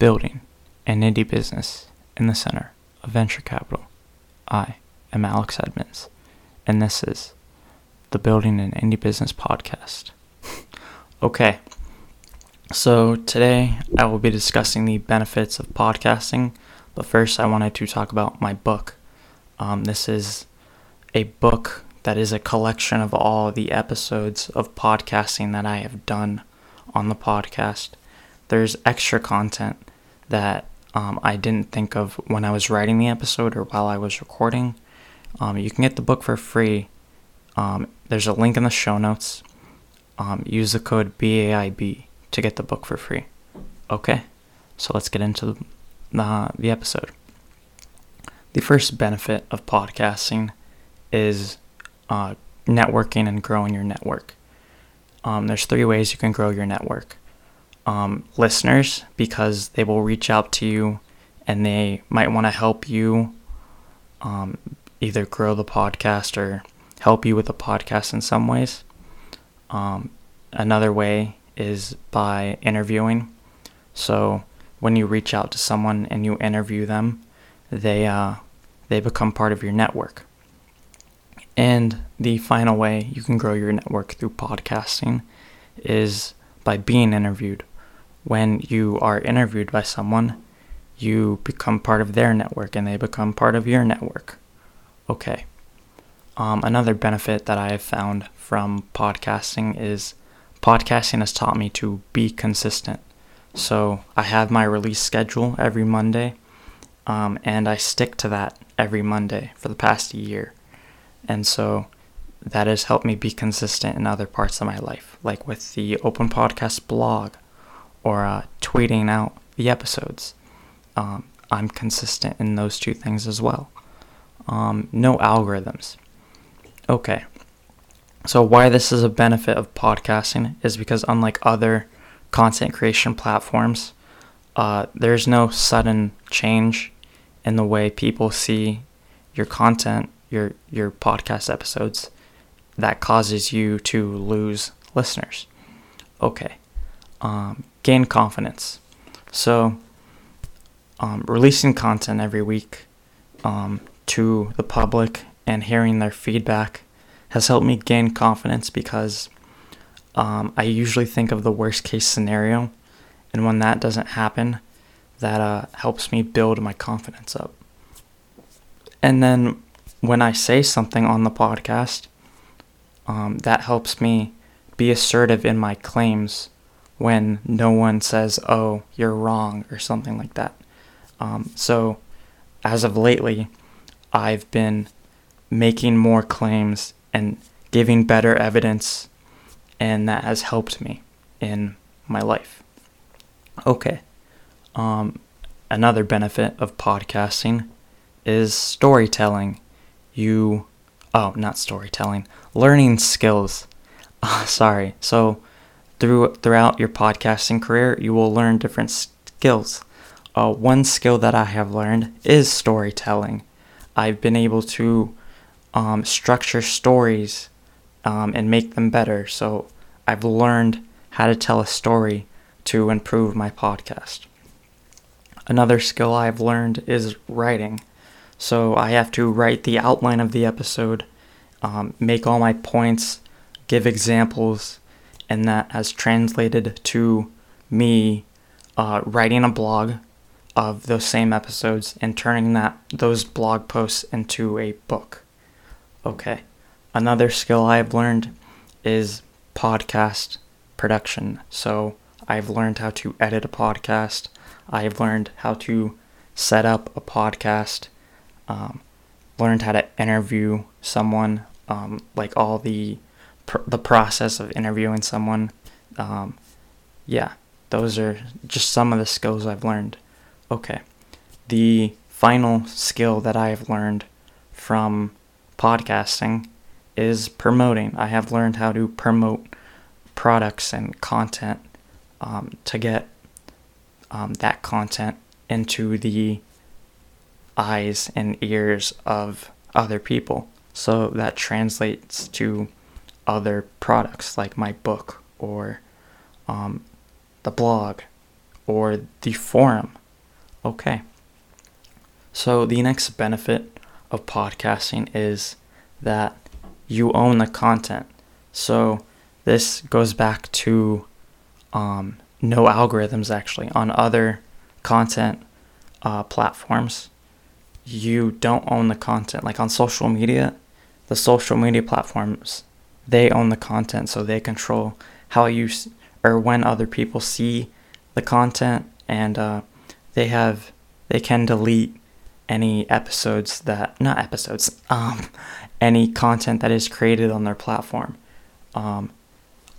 building an indie business in the center of venture capital. I am Alex Edmonds, and this is the Building an Indie Business podcast. okay, so today I will be discussing the benefits of podcasting, but first I wanted to talk about my book. Um, this is a book that is a collection of all the episodes of podcasting that I have done on the podcast. There's extra content that um, I didn't think of when I was writing the episode or while I was recording. Um, you can get the book for free. Um, there's a link in the show notes. Um, use the code BAIB to get the book for free. Okay, so let's get into the, the episode. The first benefit of podcasting is uh, networking and growing your network. Um, there's three ways you can grow your network um, listeners because they will reach out to you and they might want to help you um, either grow the podcast or help you with the podcast in some ways. Um, another way is by interviewing. So when you reach out to someone and you interview them, they uh, they become part of your network. And the final way you can grow your network through podcasting is by being interviewed when you are interviewed by someone, you become part of their network and they become part of your network. Okay. Um, another benefit that I have found from podcasting is podcasting has taught me to be consistent. So I have my release schedule every Monday, um, and I stick to that every Monday for the past year. And so that has helped me be consistent in other parts of my life, like with the Open Podcast blog or uh, tweeting out the episodes. Um, I'm consistent in those two things as well. Um, no algorithms. Okay. So, why this is a benefit of podcasting is because, unlike other content creation platforms, uh, there's no sudden change in the way people see your content, your your podcast episodes, that causes you to lose listeners. Okay, um, gain confidence. So, um, releasing content every week um, to the public and hearing their feedback has helped me gain confidence because um, I usually think of the worst case scenario, and when that doesn't happen, that uh, helps me build my confidence up. And then when I say something on the podcast, um, that helps me be assertive in my claims when no one says, oh, you're wrong, or something like that. Um, so, as of lately, I've been making more claims and giving better evidence, and that has helped me in my life. Okay. Um, another benefit of podcasting is storytelling. You, oh, not storytelling, learning skills. Uh, sorry. So, through throughout your podcasting career, you will learn different skills. Uh, one skill that I have learned is storytelling. I've been able to um, structure stories um, and make them better. So I've learned how to tell a story to improve my podcast. Another skill I've learned is writing. So I have to write the outline of the episode, um, make all my points, give examples, and that has translated to me uh, writing a blog of those same episodes and turning that those blog posts into a book. Okay. Another skill I've learned is podcast production. So I've learned how to edit a podcast. I've learned how to set up a podcast. Um, learned how to interview someone. Um, like all the pr- the process of interviewing someone. Um, yeah, those are just some of the skills I've learned. Okay, the final skill that I have learned from podcasting is promoting. I have learned how to promote products and content um, to get um, that content into the eyes and ears of other people. So that translates to other products like my book or um, the blog or the forum. Okay. So the next benefit of podcasting is that you own the content. So this goes back to um, no algorithms actually on other content uh, platforms. You don't own the content. Like on social media, the social media platforms they own the content, so they control how you or when other people see the content, and uh, they have they can delete any episodes that not episodes um any content that is created on their platform um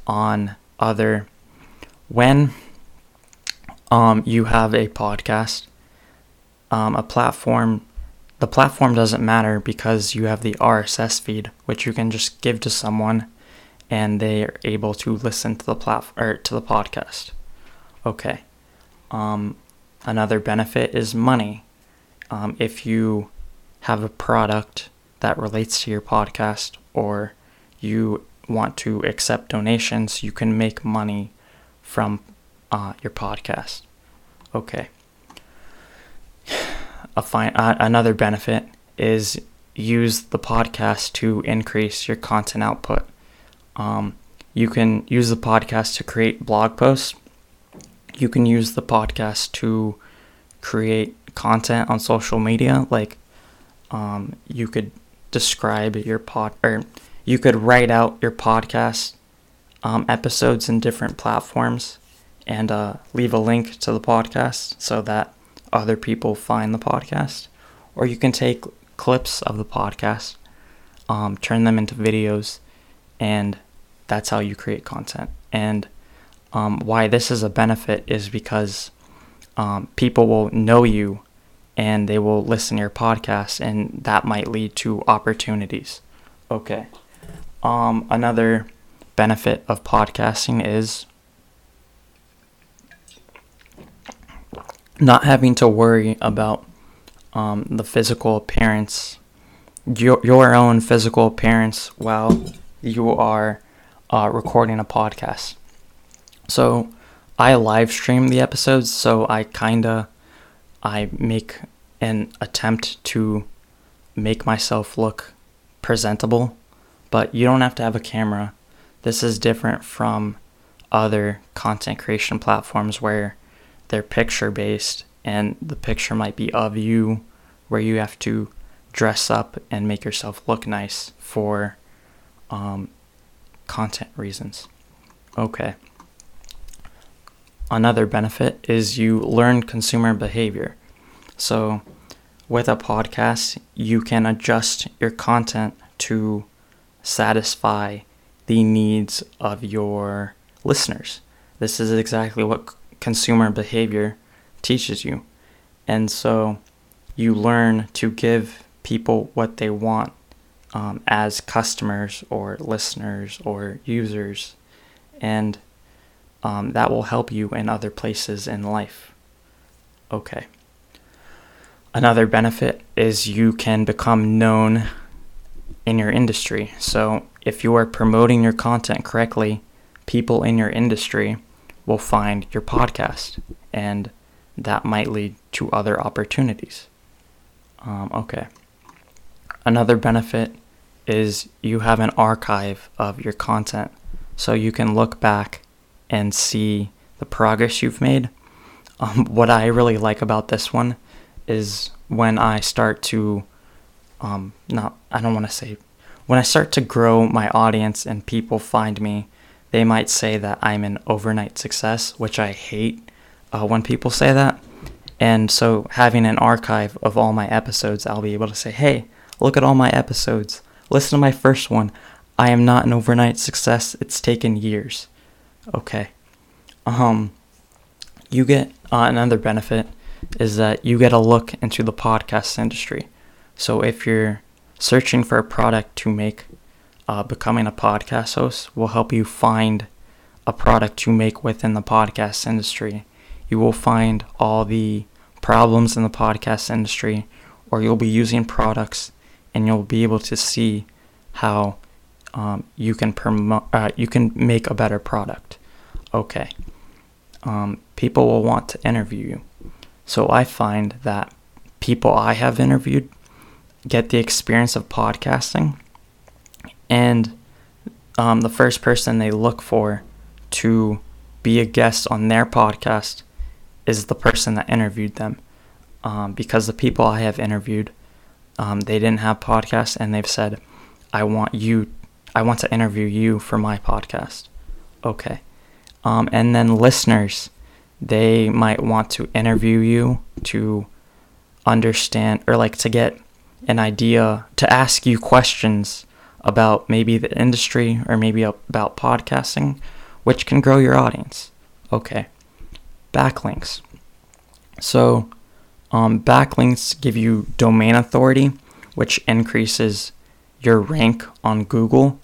on other when um you have a podcast um a platform the platform doesn't matter because you have the RSS feed, which you can just give to someone, and they are able to listen to the plat- or to the podcast. Okay. Um, another benefit is money. Um, if you have a product that relates to your podcast, or you want to accept donations, you can make money from uh, your podcast. Okay a uh, another benefit is use the podcast to increase your content output. Um, you can use the podcast to create blog posts. You can use the podcast to create content on social media. Like, um, you could describe your pod, or you could write out your podcast um, episodes in different platforms and uh, leave a link to the podcast so that other people find the podcast, or you can take clips of the podcast, um, turn them into videos, and that's how you create content. And um, why this is a benefit is because um, people will know you and they will listen to your podcast, and that might lead to opportunities. Okay. Um, another benefit of podcasting is not having to worry about um, the physical appearance, your, your own physical appearance while you are uh, recording a podcast. So I live stream the episodes, so I kinda I make an attempt to make myself look presentable, but you don't have to have a camera. This is different from other content creation platforms where they're picture based and the picture might be of you where you have to dress up and make yourself look nice for um, content reasons. Okay. Another benefit is you learn consumer behavior. So, with a podcast, you can adjust your content to satisfy the needs of your listeners. This is exactly what consumer behavior teaches you. And so you learn to give people what they want um, as customers or listeners or users. And um, that will help you in other places in life. Okay. Another benefit is you can become known in your industry. So if you are promoting your content correctly, people in your industry will find your podcast, and that might lead to other opportunities. Um, okay. Another benefit is you have an archive of your content, so you can look back and see the progress you've made. Um, what I really like about this one is when I start to, um, not, I don't want to say, when I start to grow my audience and people find me they might say that I'm an overnight success, which I hate uh, when people say that. And so, having an archive of all my episodes, I'll be able to say, hey, look at all my episodes. Listen to my first one. I am not an overnight success. It's taken years. Okay. Um, you get uh, another benefit is that you get a look into the podcast industry. So if you're searching for a product to make, uh, becoming a podcast host will help you find a product to make within the podcast industry. You will find all the problems in the podcast industry, or you'll be using products and you'll be able to see how um, you can promote, uh, you can make a better product. Okay. um, people will want to interview you. So I find that people I have interviewed get the experience of podcasting, and um, the first person they look for to be a guest on their podcast is the person that interviewed them. Um, because the people I have interviewed, um, they didn't have podcasts, and they've said, "I want you, I want to interview you for my podcast." Okay, um, and then listeners, they might want to interview you to understand or like to get an idea to ask you questions about maybe the industry or maybe about podcasting, which can grow your audience. Okay, backlinks. So, um, backlinks give you domain authority, which increases your rank on Google.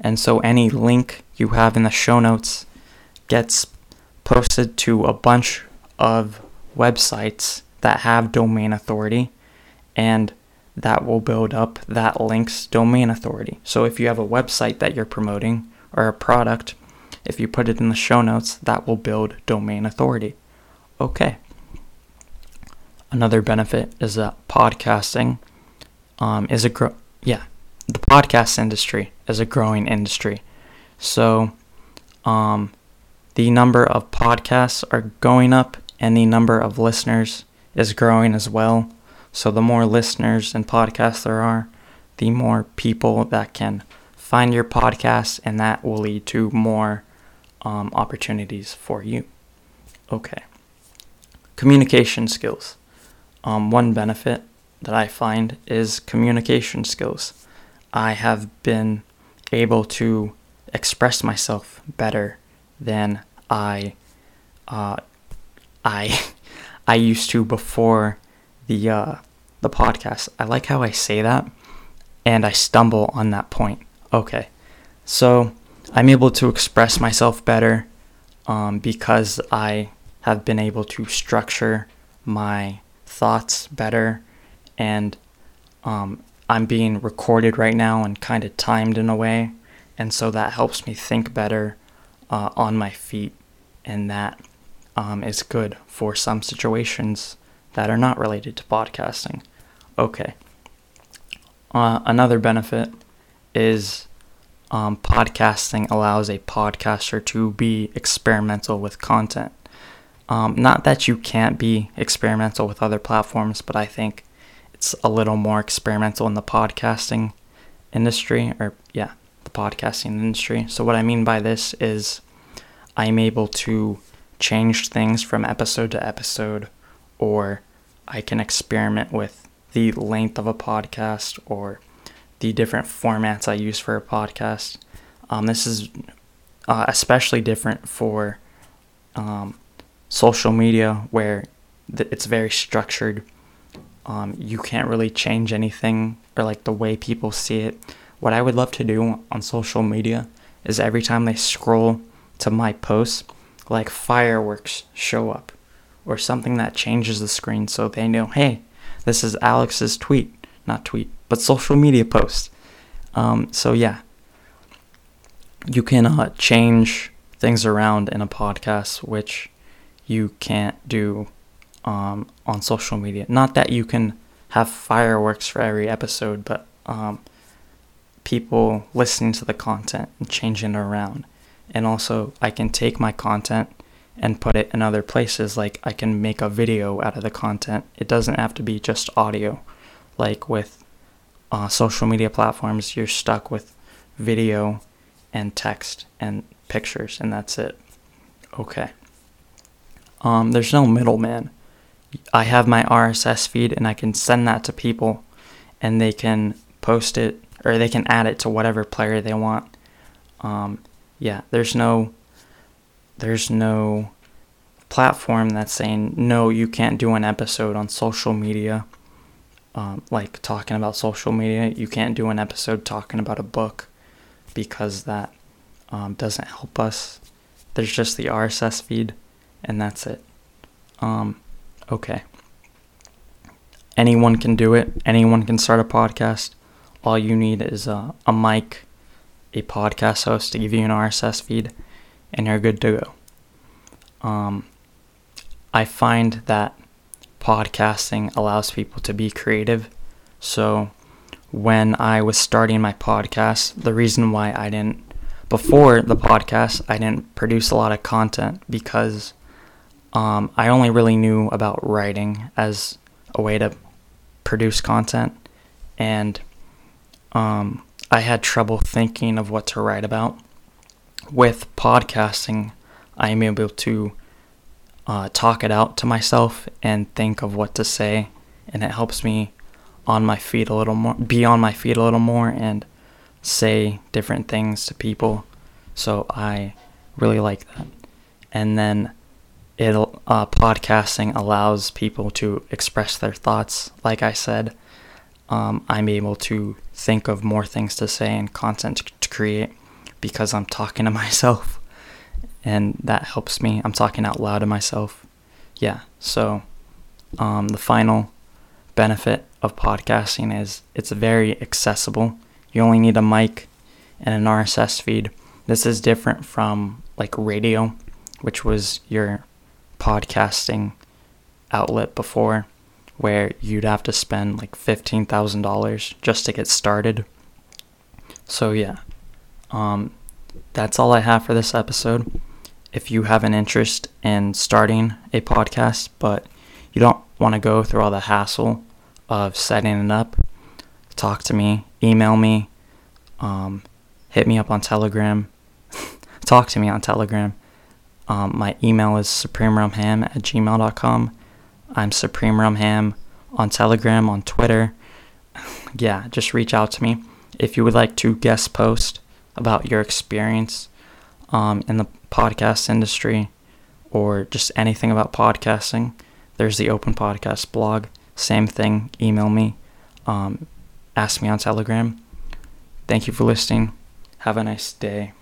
And so, any link you have in the show notes gets posted to a bunch of websites that have domain authority. And that will build up that link's domain authority. So if you have a website that you're promoting or a product, if you put it in the show notes, that will build domain authority. Okay. Another benefit is that podcasting um, is a grow. Yeah, the podcast industry is a growing industry. So, um, the number of podcasts are going up, and the number of listeners is growing as well. So the more listeners and podcasts there are, the more people that can find your podcast, and that will lead to more um, opportunities for you. Okay. Communication skills. Um, one benefit that I find is communication skills. I have been able to express myself better than I uh, I I used to before the uh, the podcast. I like how I say that and I stumble on that point. Okay. So I'm able to express myself better um, because I have been able to structure my thoughts better and um, I'm being recorded right now and kind of timed in a way. And so that helps me think better uh, on my feet, and that um, is good for some situations that are not related to podcasting. Okay. Uh, another benefit is um, podcasting allows a podcaster to be experimental with content. Um, not that you can't be experimental with other platforms, but I think it's a little more experimental in the podcasting industry, or yeah, the podcasting industry. So, what I mean by this is I'm able to change things from episode to episode, or I can experiment with the length of a podcast or the different formats I use for a podcast. Um, this is uh, especially different for um, social media where th- it's very structured. Um, you can't really change anything or like the way people see it. What I would love to do on social media is every time they scroll to my posts, like fireworks show up or something that changes the screen so they know, hey, this is Alex's tweet, not tweet, but social media post. Um, so yeah, you can uh, change things around in a podcast, which you can't do um, on social media. Not that you can have fireworks for every episode, but um, people listening to the content and changing it around. And also, I can take my content and put it in other places. Like I can make a video out of the content. It doesn't have to be just audio. Like with uh, social media platforms, you're stuck with video and text and pictures, and that's it. Okay. Um, there's no middleman. I have my RSS feed, and I can send that to people, and they can post it or they can add it to whatever player they want. Um, yeah, there's no there's no platform that's saying no you can't do an episode on social media um, like talking about social media. You can't do an episode talking about a book because that um, doesn't help us. There's just the rss feed and that's it. Um, okay. Anyone can do it. Anyone can start a podcast. All you need is a, a mic a podcast host to give you an rss feed and you're good to go. um, I find that podcasting allows people to be creative. So when I was starting my podcast, the reason why I didn't before the podcast, I didn't produce a lot of content because um, I only really knew about writing as a way to produce content, and um, I had trouble thinking of what to write about. With podcasting, I am able to uh, talk it out to myself and think of what to say, and it helps me on my feet a little more, be on my feet a little more, and say different things to people. So I really like that. And then it uh, podcasting allows people to express their thoughts. Like I said, um, I'm able to think of more things to say and content to create because I'm talking to myself, and that helps me. I'm talking out loud to myself. Yeah. So um, the final benefit of podcasting is it's very accessible. You only need a mic and an RSS feed. This is different from like radio, which was your podcasting outlet before, where you'd have to spend like $15,000 just to get started. So, yeah, um, that's all I have for this episode. If you have an interest in starting a podcast, but you don't want to go through all the hassle of setting it up, talk to me, email me, um, hit me up on Telegram, talk to me on Telegram. Um, my email is supremerumham at gmail.com. I'm supremerumham on Telegram, on Twitter. yeah, just reach out to me. If you would like to guest post about your experience um, in the podcast industry or just anything about podcasting, there's the Open Podcast blog. Same thing, email me, um, ask me on Telegram. Thank you for listening. Have a nice day.